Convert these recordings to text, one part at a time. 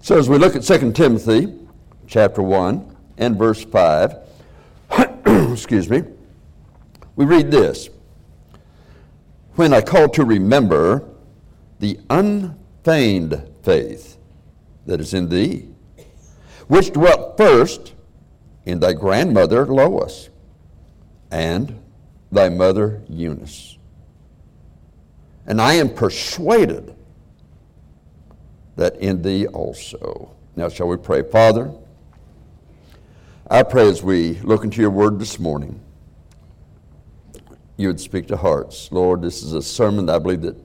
So as we look at 2 Timothy chapter 1 and verse 5, excuse me, we read this. When I call to remember the unfeigned faith that is in thee, which dwelt first in thy grandmother Lois and thy mother Eunice. And I am persuaded that in thee also. Now, shall we pray? Father, I pray as we look into your word this morning, you would speak to hearts. Lord, this is a sermon that I believe that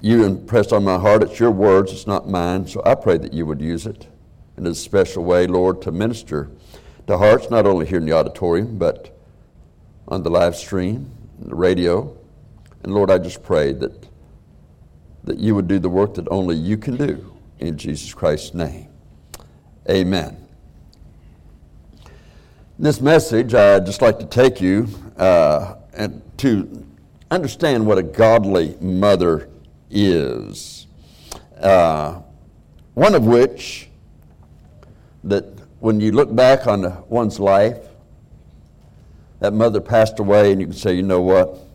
you impressed on my heart. It's your words, it's not mine. So I pray that you would use it in a special way, Lord, to minister to hearts, not only here in the auditorium, but on the live stream, the radio. And Lord, I just pray that that you would do the work that only you can do in Jesus Christ's name. Amen. In this message, I'd just like to take you uh, and to understand what a godly mother is. Uh, one of which, that when you look back on one's life, that mother passed away, and you can say, you know what?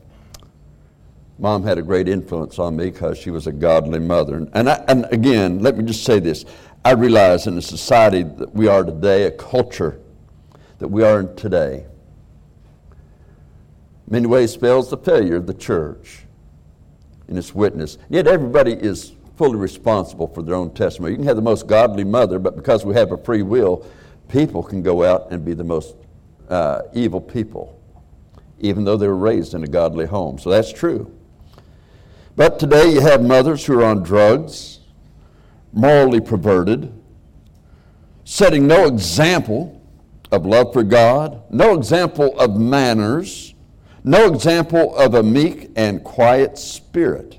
Mom had a great influence on me because she was a godly mother. And, I, and again, let me just say this. I realize in the society that we are today, a culture that we are in today, many ways spells the failure of the church in its witness. Yet everybody is fully responsible for their own testimony. You can have the most godly mother, but because we have a free will, people can go out and be the most uh, evil people, even though they were raised in a godly home. So that's true. But today you have mothers who are on drugs, morally perverted, setting no example of love for God, no example of manners, no example of a meek and quiet spirit,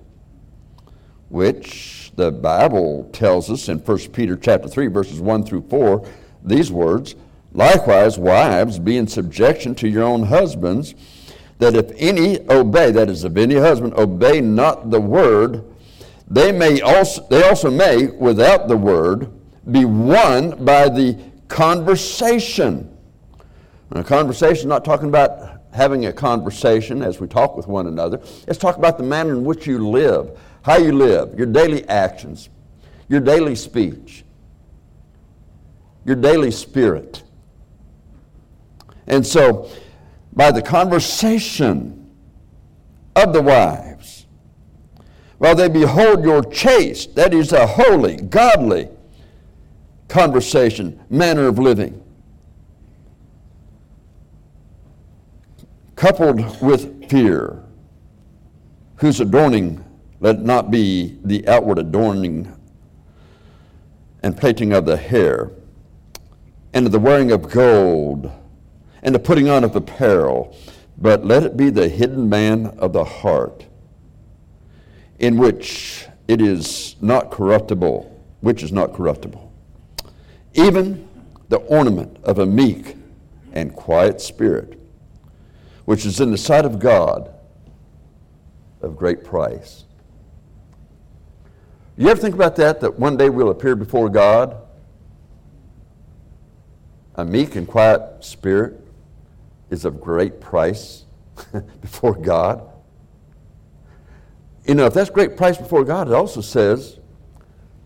which the Bible tells us in 1 Peter chapter 3 verses 1 through 4 these words, likewise wives be in subjection to your own husbands that if any obey, that is, if any husband obey not the word, they may also they also may, without the word, be won by the conversation. a conversation, not talking about having a conversation as we talk with one another. Let's talk about the manner in which you live, how you live, your daily actions, your daily speech, your daily spirit. And so by the conversation of the wives, while they behold your chaste, that is a holy, godly conversation, manner of living, coupled with fear, whose adorning let not be the outward adorning and plaiting of the hair, and the wearing of gold and the putting on of apparel, but let it be the hidden man of the heart, in which it is not corruptible, which is not corruptible. Even the ornament of a meek and quiet spirit, which is in the sight of God of great price. You ever think about that? That one day we'll appear before God, a meek and quiet spirit, is of great price before God. You know, if that's great price before God, it also says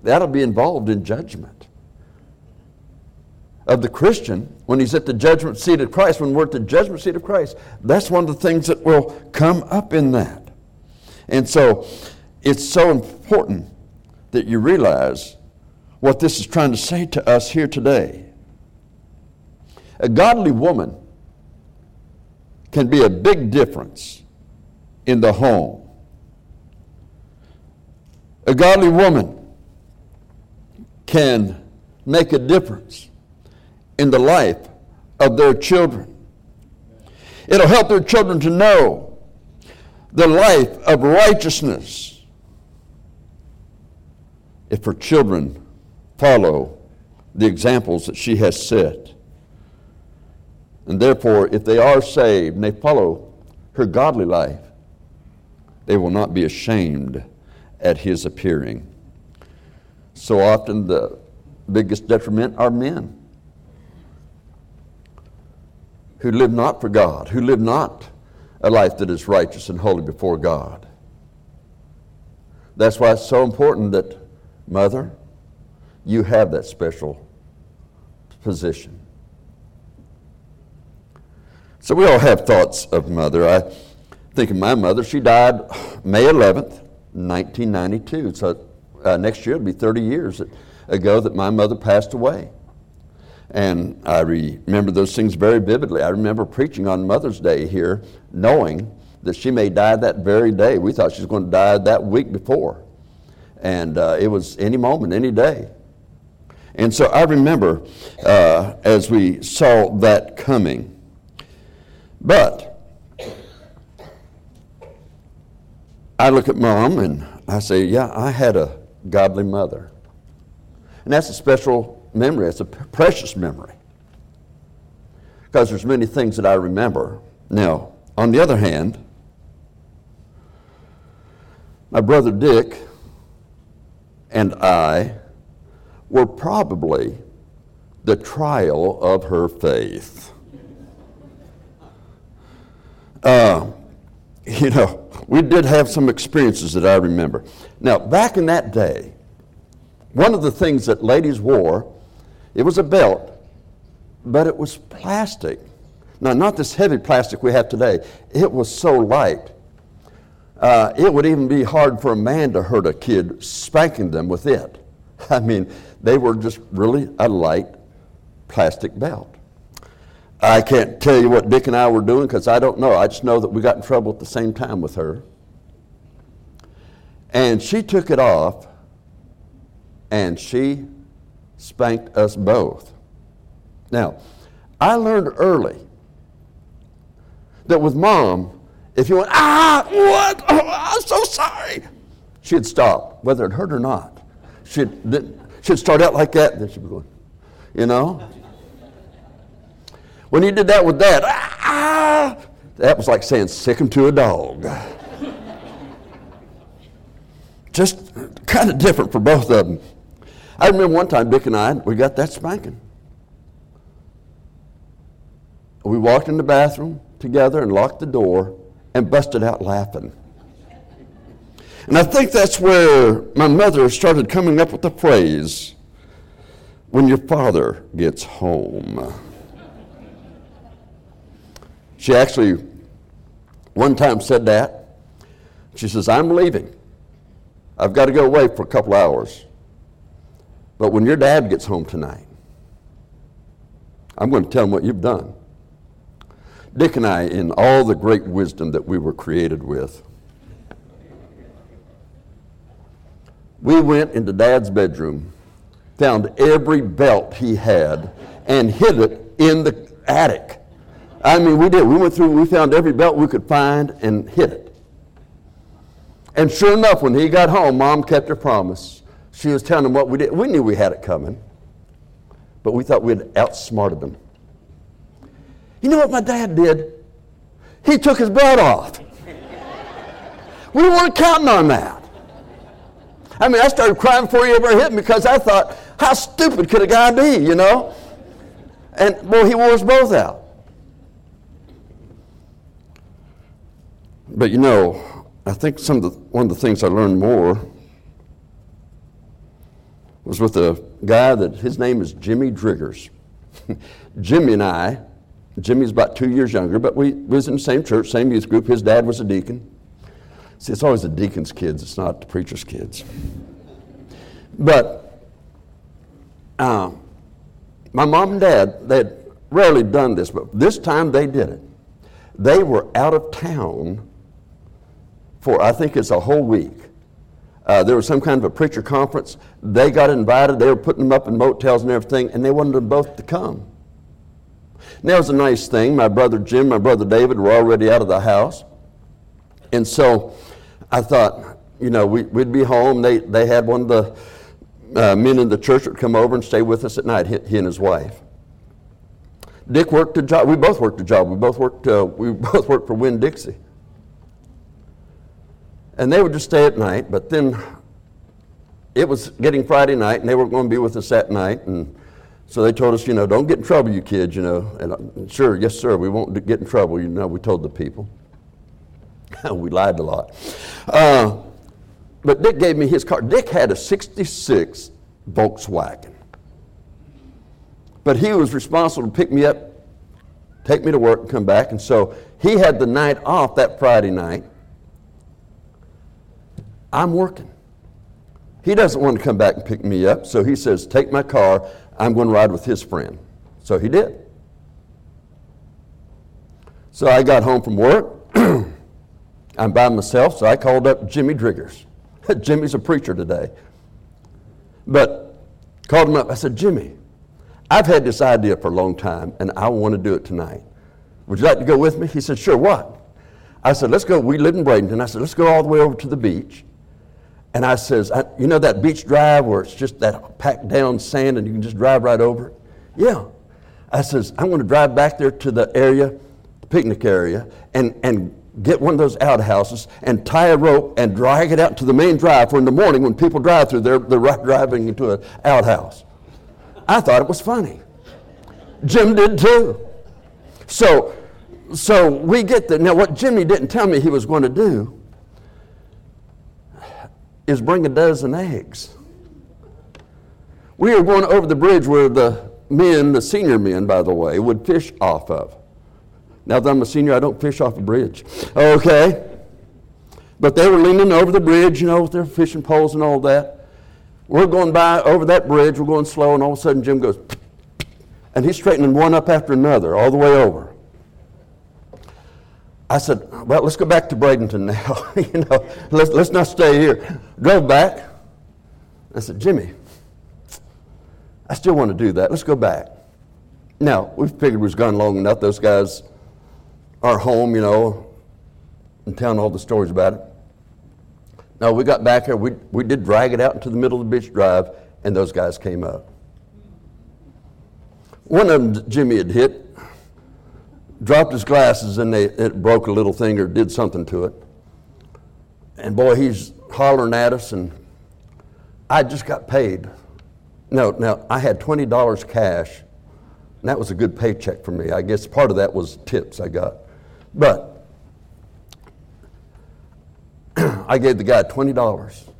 that'll be involved in judgment. Of the Christian, when he's at the judgment seat of Christ, when we're at the judgment seat of Christ, that's one of the things that will come up in that. And so it's so important that you realize what this is trying to say to us here today. A godly woman can be a big difference in the home. A godly woman can make a difference in the life of their children. It'll help their children to know the life of righteousness if her children follow the examples that she has set. And therefore, if they are saved and they follow her godly life, they will not be ashamed at his appearing. So often the biggest detriment are men who live not for God, who live not a life that is righteous and holy before God. That's why it's so important that, mother, you have that special position. So we all have thoughts of mother. I think of my mother. She died May 11th, 1992. So uh, next year it'll be 30 years ago that my mother passed away. And I remember those things very vividly. I remember preaching on Mother's Day here, knowing that she may die that very day. We thought she was going to die that week before. And uh, it was any moment, any day. And so I remember uh, as we saw that coming. But I look at mom and I say, yeah, I had a godly mother. And that's a special memory, it's a precious memory. Because there's many things that I remember. Now, on the other hand, my brother Dick and I were probably the trial of her faith. Uh, you know, we did have some experiences that I remember. Now, back in that day, one of the things that ladies wore, it was a belt, but it was plastic. Now, not this heavy plastic we have today. It was so light. Uh, it would even be hard for a man to hurt a kid spanking them with it. I mean, they were just really a light plastic belt. I can't tell you what Dick and I were doing because I don't know. I just know that we got in trouble at the same time with her. And she took it off and she spanked us both. Now, I learned early that with mom, if you went, ah, what? Oh, I'm so sorry, she'd stop, whether it hurt or not. She'd, she'd start out like that, then she'd be going, you know? When you did that with dad, ah, that was like saying sic him to a dog. Just kind of different for both of them. I remember one time Dick and I, we got that spanking. We walked in the bathroom together and locked the door and busted out laughing. And I think that's where my mother started coming up with the phrase, when your father gets home. She actually one time said that. She says, I'm leaving. I've got to go away for a couple hours. But when your dad gets home tonight, I'm going to tell him what you've done. Dick and I, in all the great wisdom that we were created with, we went into dad's bedroom, found every belt he had, and hid it in the attic. I mean, we did. We went through, we found every belt we could find and hid it. And sure enough, when he got home, mom kept her promise. She was telling him what we did. We knew we had it coming, but we thought we'd outsmarted them. You know what my dad did? He took his belt off. we weren't counting on that. I mean, I started crying before he ever hit me because I thought, how stupid could a guy be, you know? And, well, he wore us both out. But you know, I think some of the, one of the things I learned more was with a guy that his name is Jimmy Driggers. Jimmy and I, Jimmy's about two years younger, but we, was in the same church, same youth group. His dad was a deacon. See, it's always the deacon's kids, it's not the preacher's kids. But um, my mom and dad, they had rarely done this, but this time they did it. They were out of town for I think it's a whole week. Uh, there was some kind of a preacher conference. They got invited. They were putting them up in motels and everything, and they wanted them both to come. And that was a nice thing. My brother Jim, my brother David were already out of the house. And so I thought, you know, we, would be home. They, they had one of the uh, men in the church would come over and stay with us at night, he, he and his wife. Dick worked a job. We both worked a job. We both worked, uh, we both worked for Winn Dixie. And they would just stay at night, but then it was getting Friday night, and they weren't going to be with us that night, and so they told us, you know, don't get in trouble, you kids, you know. And uh, sure, yes, sir, we won't get in trouble, you know. We told the people. we lied a lot. Uh, but Dick gave me his car. Dick had a 66 Volkswagen. But he was responsible to pick me up, take me to work, and come back. And so he had the night off that Friday night. I'm working. He doesn't want to come back and pick me up, so he says, Take my car, I'm going to ride with his friend. So he did. So I got home from work. I'm by myself, so I called up Jimmy Driggers. Jimmy's a preacher today. But called him up. I said, Jimmy, I've had this idea for a long time, and I want to do it tonight. Would you like to go with me? He said, Sure, what? I said, Let's go. We live in Bradenton. I said, Let's go all the way over to the beach and I says, I, you know that beach drive where it's just that packed down sand and you can just drive right over it? Yeah. I says, I'm going to drive back there to the area, the picnic area, and, and get one of those outhouses and tie a rope and drag it out to the main drive for in the morning when people drive through there, they're driving into an outhouse. I thought it was funny. Jim did too. So, so we get there. Now, what Jimmy didn't tell me he was going to do is bring a dozen eggs. We are going over the bridge where the men, the senior men, by the way, would fish off of. Now that I'm a senior, I don't fish off a bridge. Okay? But they were leaning over the bridge, you know, with their fishing poles and all that. We're going by over that bridge, we're going slow, and all of a sudden Jim goes, and he's straightening one up after another all the way over. I said, well, let's go back to Bradenton now. you know, let's, let's not stay here. Drove back. I said, Jimmy, I still want to do that. Let's go back. Now, we figured we was gone long enough. Those guys are home, you know, and telling all the stories about it. No, we got back here. We, we did drag it out into the middle of the beach drive, and those guys came up. One of them, Jimmy had hit, dropped his glasses and they, it broke a little thing or did something to it. And boy, he's hollering at us, and I just got paid. No, now I had $20 cash, and that was a good paycheck for me. I guess part of that was tips I got. But I gave the guy $20.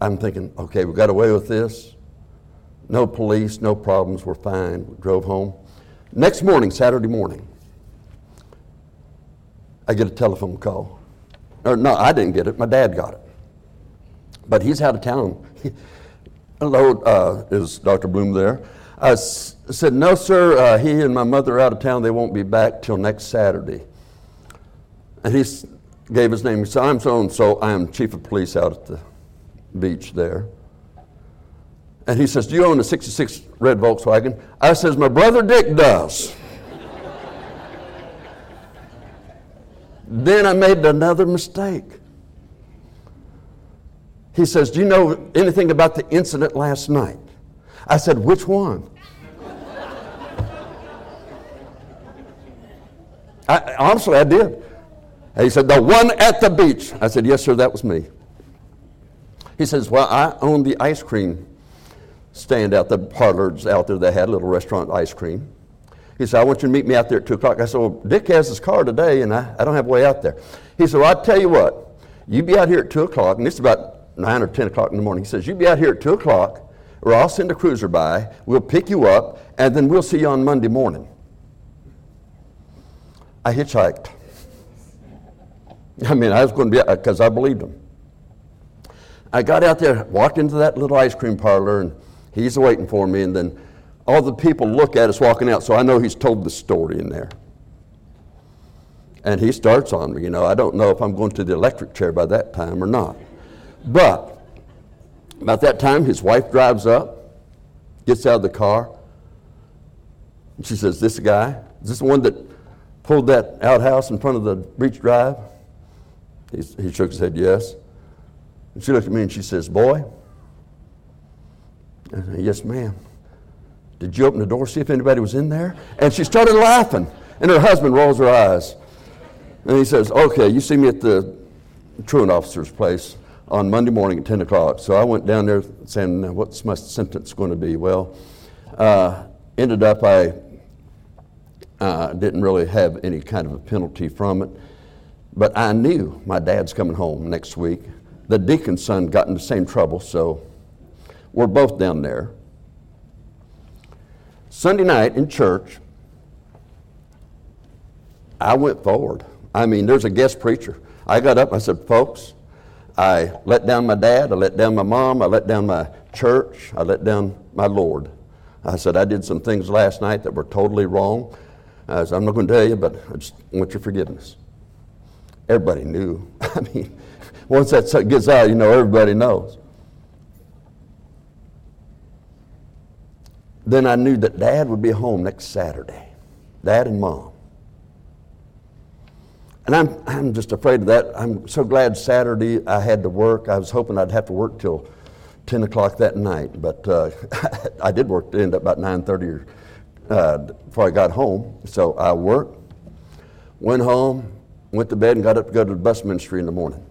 I'm thinking, okay, we got away with this. No police, no problems, we're fine. We drove home. Next morning, Saturday morning, I get a telephone call. Or no, I didn't get it. My dad got it. But he's out of town. Hello, uh, is Dr. Bloom there? I s- said, no, sir. Uh, he and my mother are out of town. They won't be back till next Saturday. And he s- gave his name. He said, I'm so and so. I am chief of police out at the beach there. And he says, Do you own a 66 red Volkswagen? I says, My brother Dick does. Then I made another mistake. He says, Do you know anything about the incident last night? I said, Which one? I, honestly, I did. And he said, The one at the beach. I said, Yes, sir, that was me. He says, Well, I own the ice cream stand out, the parlors out there that had a little restaurant ice cream. He said, I want you to meet me out there at 2 o'clock. I said, Well, Dick has his car today, and I, I don't have a way out there. He said, Well, I'll tell you what, you be out here at 2 o'clock, and it's about 9 or 10 o'clock in the morning. He says, You be out here at 2 o'clock, or I'll send a cruiser by, we'll pick you up, and then we'll see you on Monday morning. I hitchhiked. I mean, I was going to be, because I believed him. I got out there, walked into that little ice cream parlor, and He's waiting for me, and then all the people look at us walking out, so I know he's told the story in there. And he starts on me, you know. I don't know if I'm going to the electric chair by that time or not. But about that time, his wife drives up, gets out of the car, she says, This guy? Is this the one that pulled that outhouse in front of the beach drive? He's, he shook his head, Yes. And she looked at me and she says, Boy, I said, yes, ma'am. Did you open the door, see if anybody was in there? And she started laughing. And her husband rolls her eyes. And he says, Okay, you see me at the truant officer's place on Monday morning at 10 o'clock. So I went down there saying, What's my sentence going to be? Well, uh, ended up I uh, didn't really have any kind of a penalty from it. But I knew my dad's coming home next week. The deacon's son got in the same trouble, so we're both down there. Sunday night in church, I went forward. I mean, there's a guest preacher. I got up, I said, Folks, I let down my dad, I let down my mom, I let down my church, I let down my Lord. I said, I did some things last night that were totally wrong. I said, I'm not going to tell you, but I just want your forgiveness. Everybody knew. I mean, once that gets out, you know, everybody knows. Then I knew that dad would be home next Saturday, dad and mom. And I'm, I'm just afraid of that. I'm so glad Saturday I had to work. I was hoping I'd have to work till 10 o'clock that night, but uh, I did work to end up about 9.30 uh, before I got home. So I worked, went home, went to bed, and got up to go to the bus ministry in the morning.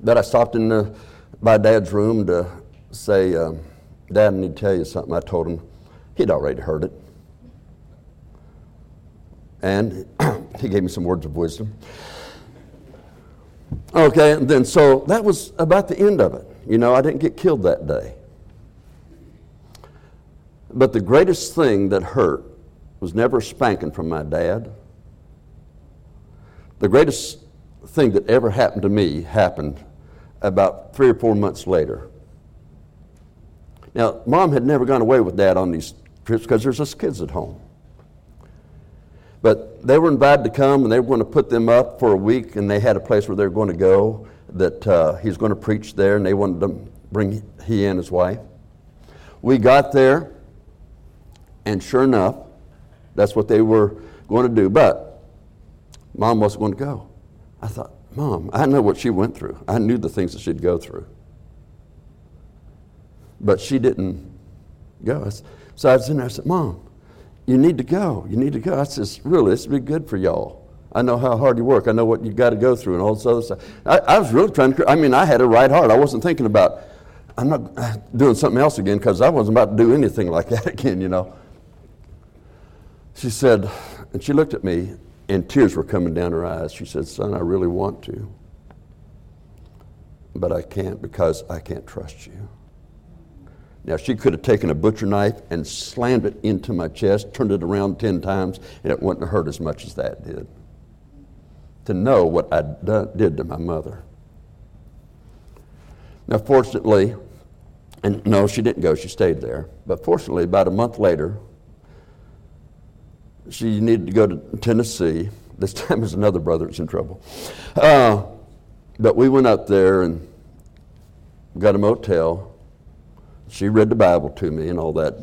But I stopped in the, my dad's room to say, um, Dad, I need to tell you something. I told him he'd already heard it. And he gave me some words of wisdom. Okay, and then so that was about the end of it. You know, I didn't get killed that day. But the greatest thing that hurt was never spanking from my dad. The greatest thing that ever happened to me happened about three or four months later. Now, mom had never gone away with dad on these trips because there's us kids at home. But they were invited to come and they were going to put them up for a week and they had a place where they were going to go that uh, he's going to preach there and they wanted to bring he and his wife. We got there and sure enough, that's what they were going to do. But mom wasn't going to go. I thought, Mom, I know what she went through. I knew the things that she'd go through. But she didn't go. So I was in there, I said, Mom, you need to go. You need to go. I said, Really, this would be good for y'all. I know how hard you work. I know what you got to go through and all this other stuff. I, I was really trying to, I mean, I had a right heart. I wasn't thinking about, I'm not uh, doing something else again because I wasn't about to do anything like that again, you know. She said, and she looked at me, and tears were coming down her eyes. She said, Son, I really want to, but I can't because I can't trust you. Now, she could have taken a butcher knife and slammed it into my chest, turned it around 10 times, and it wouldn't have hurt as much as that did. To know what I did to my mother. Now, fortunately, and no, she didn't go, she stayed there. But fortunately, about a month later, she needed to go to Tennessee. This time was another brother that's in trouble. Uh, but we went up there and got a motel. She read the Bible to me and all that.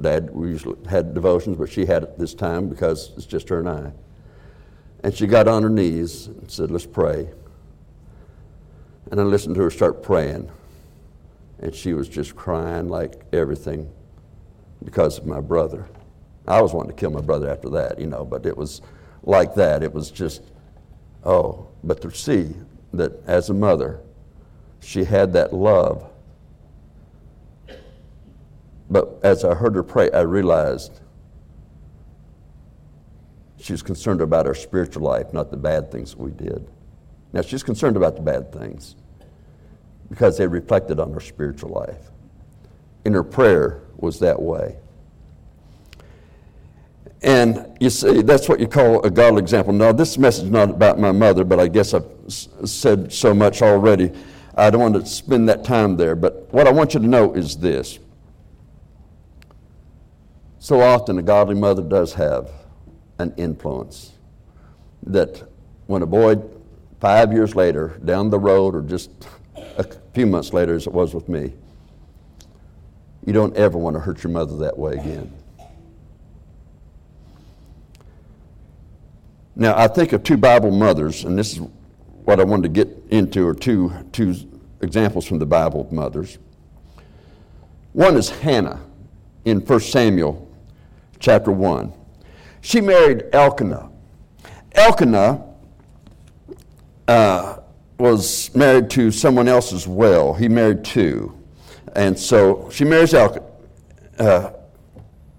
Dad, we usually had devotions, but she had it this time because it's just her and I. And she got on her knees and said, Let's pray. And I listened to her start praying. And she was just crying like everything because of my brother. I was wanting to kill my brother after that, you know, but it was like that. It was just, oh, but to see that as a mother, she had that love. But as I heard her pray, I realized she was concerned about our spiritual life, not the bad things we did. Now, she's concerned about the bad things because they reflected on her spiritual life. And her prayer was that way. And you see, that's what you call a godly example. Now, this message is not about my mother, but I guess I've said so much already. I don't want to spend that time there. But what I want you to know is this. So often, a godly mother does have an influence that when a boy, five years later, down the road, or just a few months later, as it was with me, you don't ever want to hurt your mother that way again. Now, I think of two Bible mothers, and this is what I wanted to get into, or two, two examples from the Bible of mothers. One is Hannah in 1 Samuel chapter 1. She married Elkanah. Elkanah uh, was married to someone else as well. He married two. And so she marries Elk, uh,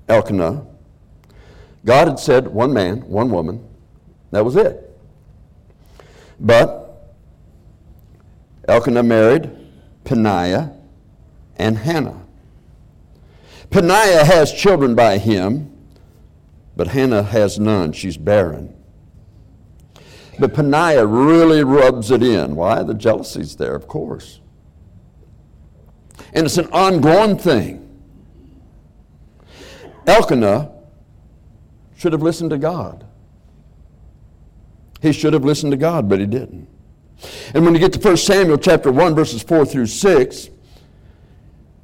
Elkanah. God had said one man, one woman. That was it. But Elkanah married Peninnah and Hannah. Peninnah has children by him, but Hannah has none. She's barren. But Peninnah really rubs it in. Why? The jealousy's there, of course. And it's an ongoing thing. Elkanah should have listened to God. He should have listened to God, but he didn't. And when you get to 1 Samuel chapter 1, verses 4 through 6,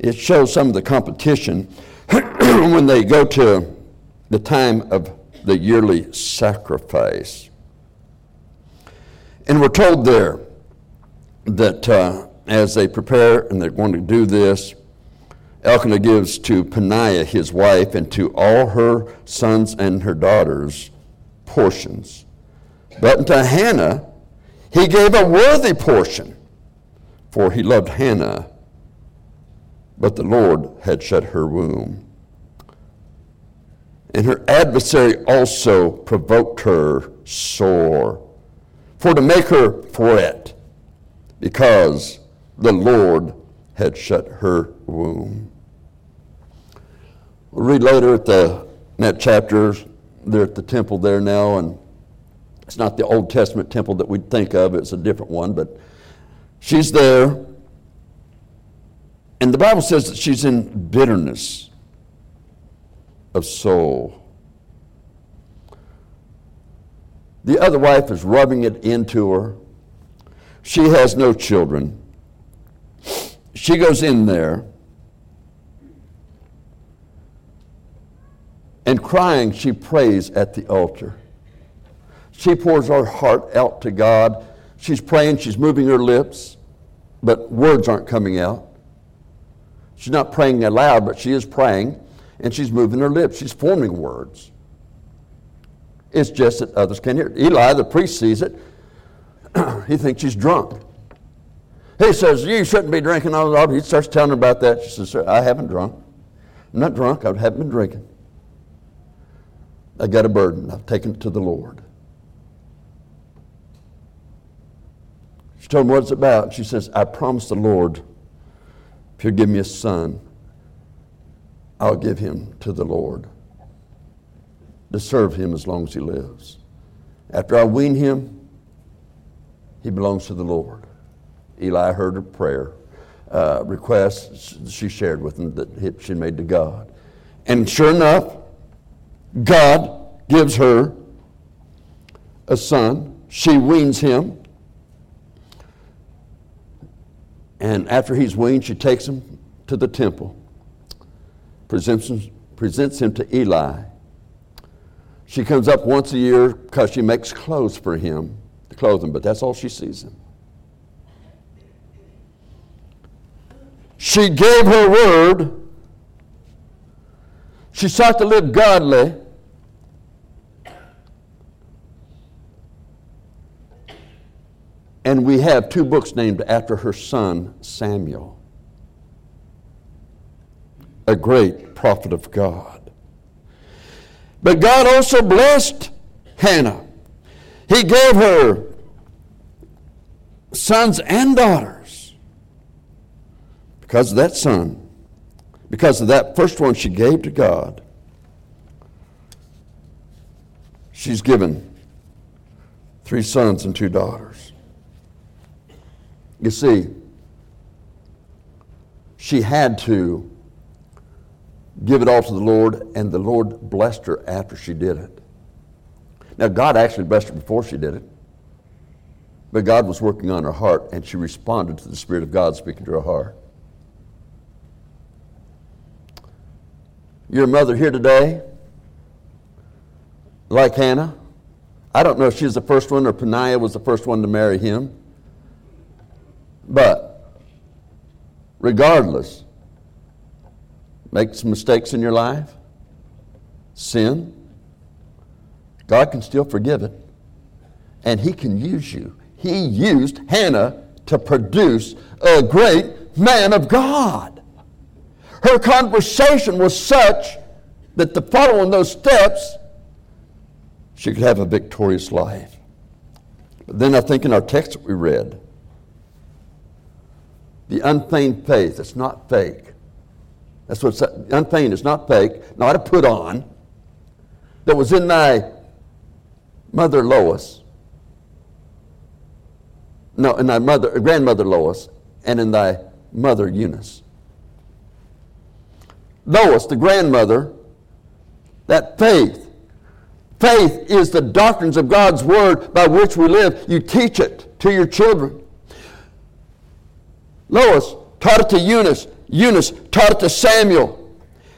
it shows some of the competition when they go to the time of the yearly sacrifice. And we're told there that uh, as they prepare and they're going to do this, Elkanah gives to Peninnah, his wife, and to all her sons and her daughters portions. But unto Hannah he gave a worthy portion, for he loved Hannah, but the Lord had shut her womb. And her adversary also provoked her sore for to make her fret, because the Lord had shut her womb. We'll read later at the that chapter, they're at the temple there now, and it's not the Old Testament temple that we'd think of, it's a different one, but she's there. And the Bible says that she's in bitterness of soul. The other wife is rubbing it into her. She has no children. She goes in there and crying, she prays at the altar. She pours her heart out to God. She's praying, she's moving her lips, but words aren't coming out. She's not praying aloud, but she is praying, and she's moving her lips. She's forming words. It's just that others can't hear. Eli, the priest, sees it. he thinks she's drunk. He says, You shouldn't be drinking all the He starts telling her about that. She says, Sir, I haven't drunk. I'm not drunk. I haven't been drinking. I got a burden. I've taken it to the Lord. She told him what it's about. She says, I promised the Lord, if you'll give me a son, I'll give him to the Lord to serve him as long as he lives. After I wean him, he belongs to the Lord. Eli heard her prayer uh, request she shared with him that she made to God. And sure enough, God gives her a son. She weans him. And after he's weaned, she takes him to the temple, presents him, presents him to Eli. She comes up once a year because she makes clothes for him to clothe him, but that's all she sees him. She gave her word. She sought to live godly. And we have two books named after her son, Samuel, a great prophet of God. But God also blessed Hannah. He gave her sons and daughters because of that son, because of that first one she gave to God. She's given three sons and two daughters. You see, she had to give it all to the Lord, and the Lord blessed her after she did it. Now, God actually blessed her before she did it, but God was working on her heart, and she responded to the Spirit of God speaking to her heart. Your mother here today, like Hannah. I don't know if she's the first one or Peninnah was the first one to marry him. But regardless, make some mistakes in your life, sin, God can still forgive it. And He can use you. he used Hannah to produce a great man of God. Her conversation was such that the following those steps, she could have a victorious life. But then I think in our text that we read, the unfeigned faith, it's not fake. That's what unfeigned is not fake, not a put on, that was in thy mother Lois. No, in thy mother, grandmother Lois, and in thy mother Eunice. Lois, the grandmother, that faith. Faith is the doctrines of God's Word by which we live. You teach it to your children. Lois taught to Eunice. Eunice taught to Samuel.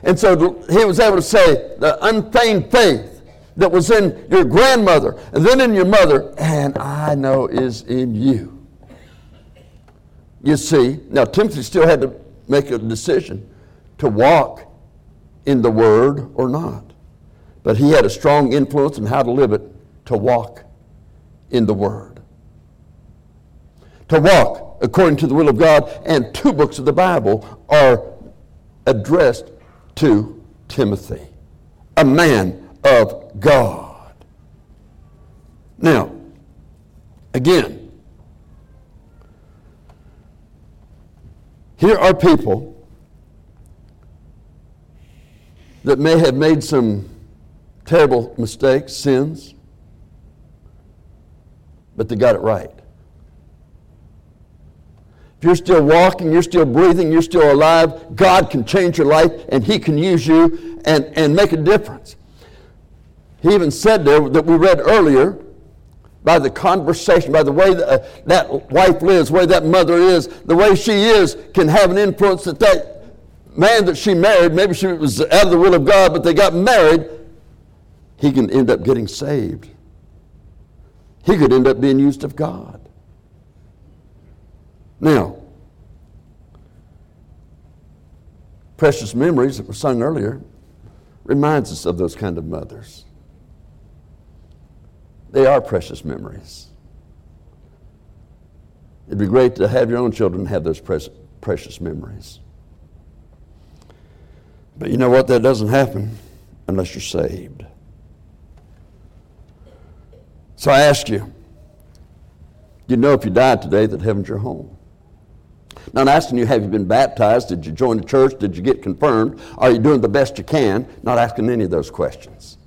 And so he was able to say the unfeigned faith that was in your grandmother and then in your mother, and I know is in you. You see, now Timothy still had to make a decision to walk in the Word or not. But he had a strong influence in how to live it to walk in the Word. To walk according to the will of God, and two books of the Bible are addressed to Timothy, a man of God. Now, again, here are people that may have made some terrible mistakes, sins, but they got it right. You're still walking, you're still breathing, you're still alive, God can change your life and He can use you and, and make a difference. He even said there that we read earlier by the conversation, by the way that, uh, that wife lives, the way that mother is, the way she is, can have an influence that that man that she married, maybe she was out of the will of God, but they got married, he can end up getting saved. He could end up being used of God. Now, precious memories that were sung earlier reminds us of those kind of mothers. They are precious memories. It'd be great to have your own children have those precious memories. But you know what? That doesn't happen unless you're saved. So I ask you, you know if you died today that heaven's your home. Not asking you, have you been baptized? Did you join the church? Did you get confirmed? Are you doing the best you can? Not asking any of those questions.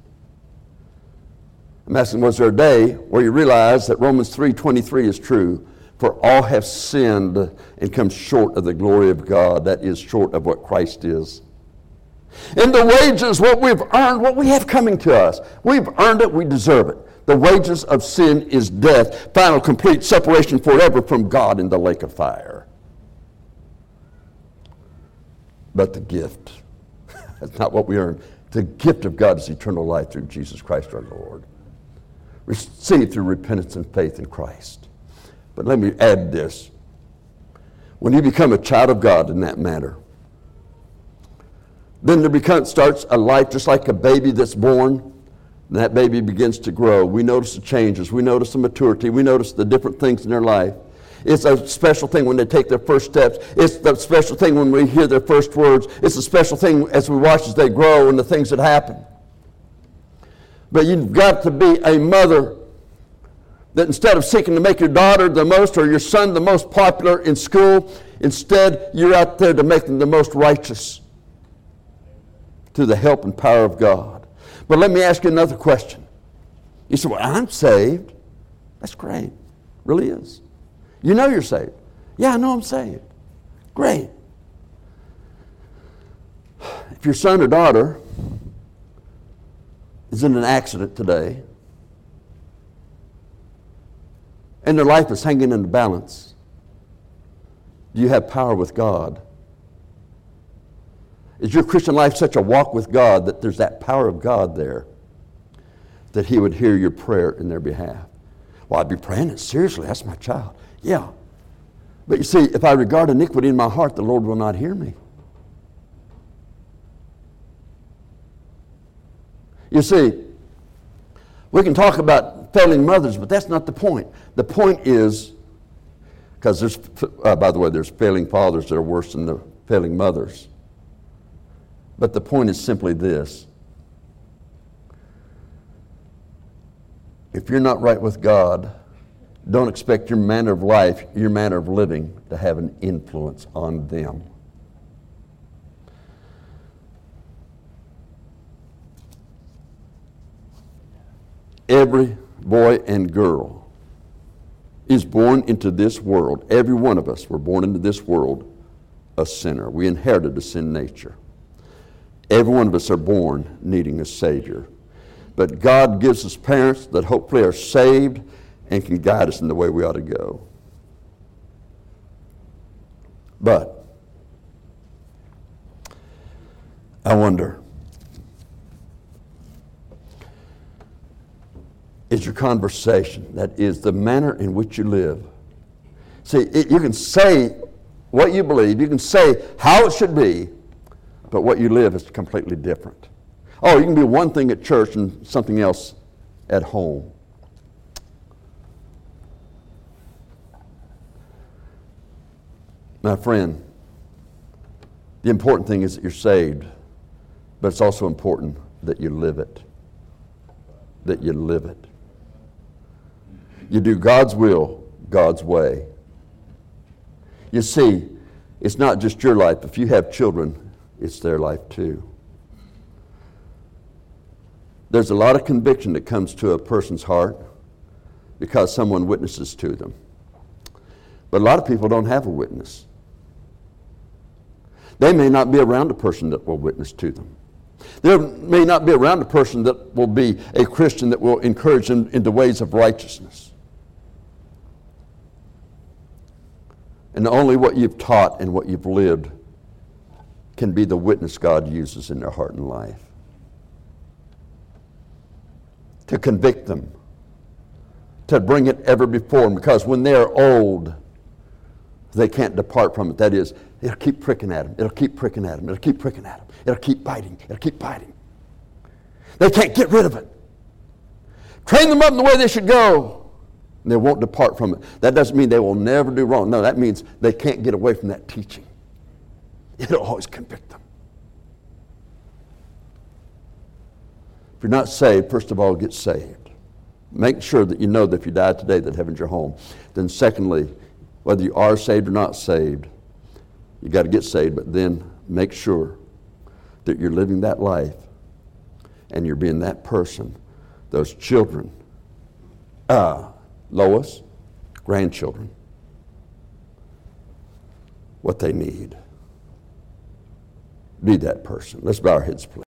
I'm asking, was there a day where you realized that Romans 3.23 is true? For all have sinned and come short of the glory of God. That is short of what Christ is. And the wages, what we've earned, what we have coming to us, we've earned it, we deserve it. The wages of sin is death, final, complete separation forever from God in the lake of fire. But the gift, that's not what we earn. The gift of God is eternal life through Jesus Christ our Lord. Received through repentance and faith in Christ. But let me add this. When you become a child of God in that matter, then there becomes, starts a life just like a baby that's born. that baby begins to grow. We notice the changes. We notice the maturity. We notice the different things in their life. It's a special thing when they take their first steps. It's the special thing when we hear their first words. It's a special thing as we watch as they grow and the things that happen. But you've got to be a mother that instead of seeking to make your daughter the most or your son the most popular in school, instead you're out there to make them the most righteous through the help and power of God. But let me ask you another question. You say, Well, I'm saved. That's great. Really is. You know you're saved. Yeah, I know I'm saved. Great. If your son or daughter is in an accident today and their life is hanging in the balance, do you have power with God is your Christian life such a walk with God that there's that power of God there that He would hear your prayer in their behalf? Well, I'd be praying it seriously. That's my child. Yeah. But you see, if I regard iniquity in my heart, the Lord will not hear me. You see, We can talk about failing mothers, but that's not the point. The point is, because there's, uh, by the way, there's failing fathers that are worse than the failing mothers. But the point is simply this if you're not right with God, don't expect your manner of life, your manner of living, to have an influence on them. Every boy and girl is born into this world. Every one of us were born into this world a sinner. We inherited a sin nature. Every one of us are born needing a Savior. But God gives us parents that hopefully are saved and can guide us in the way we ought to go. But I wonder is your conversation, that is the manner in which you live. See, it, you can say what you believe, you can say how it should be, but what you live is completely different. Oh, you can be one thing at church and something else at home. My friend, the important thing is that you're saved, but it's also important that you live it. That you live it. You do God's will, God's way. You see, it's not just your life. If you have children, it's their life too. There's a lot of conviction that comes to a person's heart because someone witnesses to them. But a lot of people don't have a witness. They may not be around a person that will witness to them. There may not be around a person that will be a Christian that will encourage them into ways of righteousness. And only what you've taught and what you've lived can be the witness God uses in their heart and life. To convict them, to bring it ever before them, because when they're old, they can't depart from it. That is, it'll keep pricking at them. It'll keep pricking at them. It'll keep pricking at them. It'll keep biting. It'll keep biting. They can't get rid of it. Train them up in the way they should go. And they won't depart from it. That doesn't mean they will never do wrong. No, that means they can't get away from that teaching. It'll always convict them. If you're not saved, first of all, get saved. Make sure that you know that if you die today, that heaven's your home. Then, secondly, whether you are saved or not saved, you got to get saved, but then make sure that you're living that life and you're being that person. Those children. Ah, Lois, grandchildren, what they need. Be that person. Let's bow our heads, please.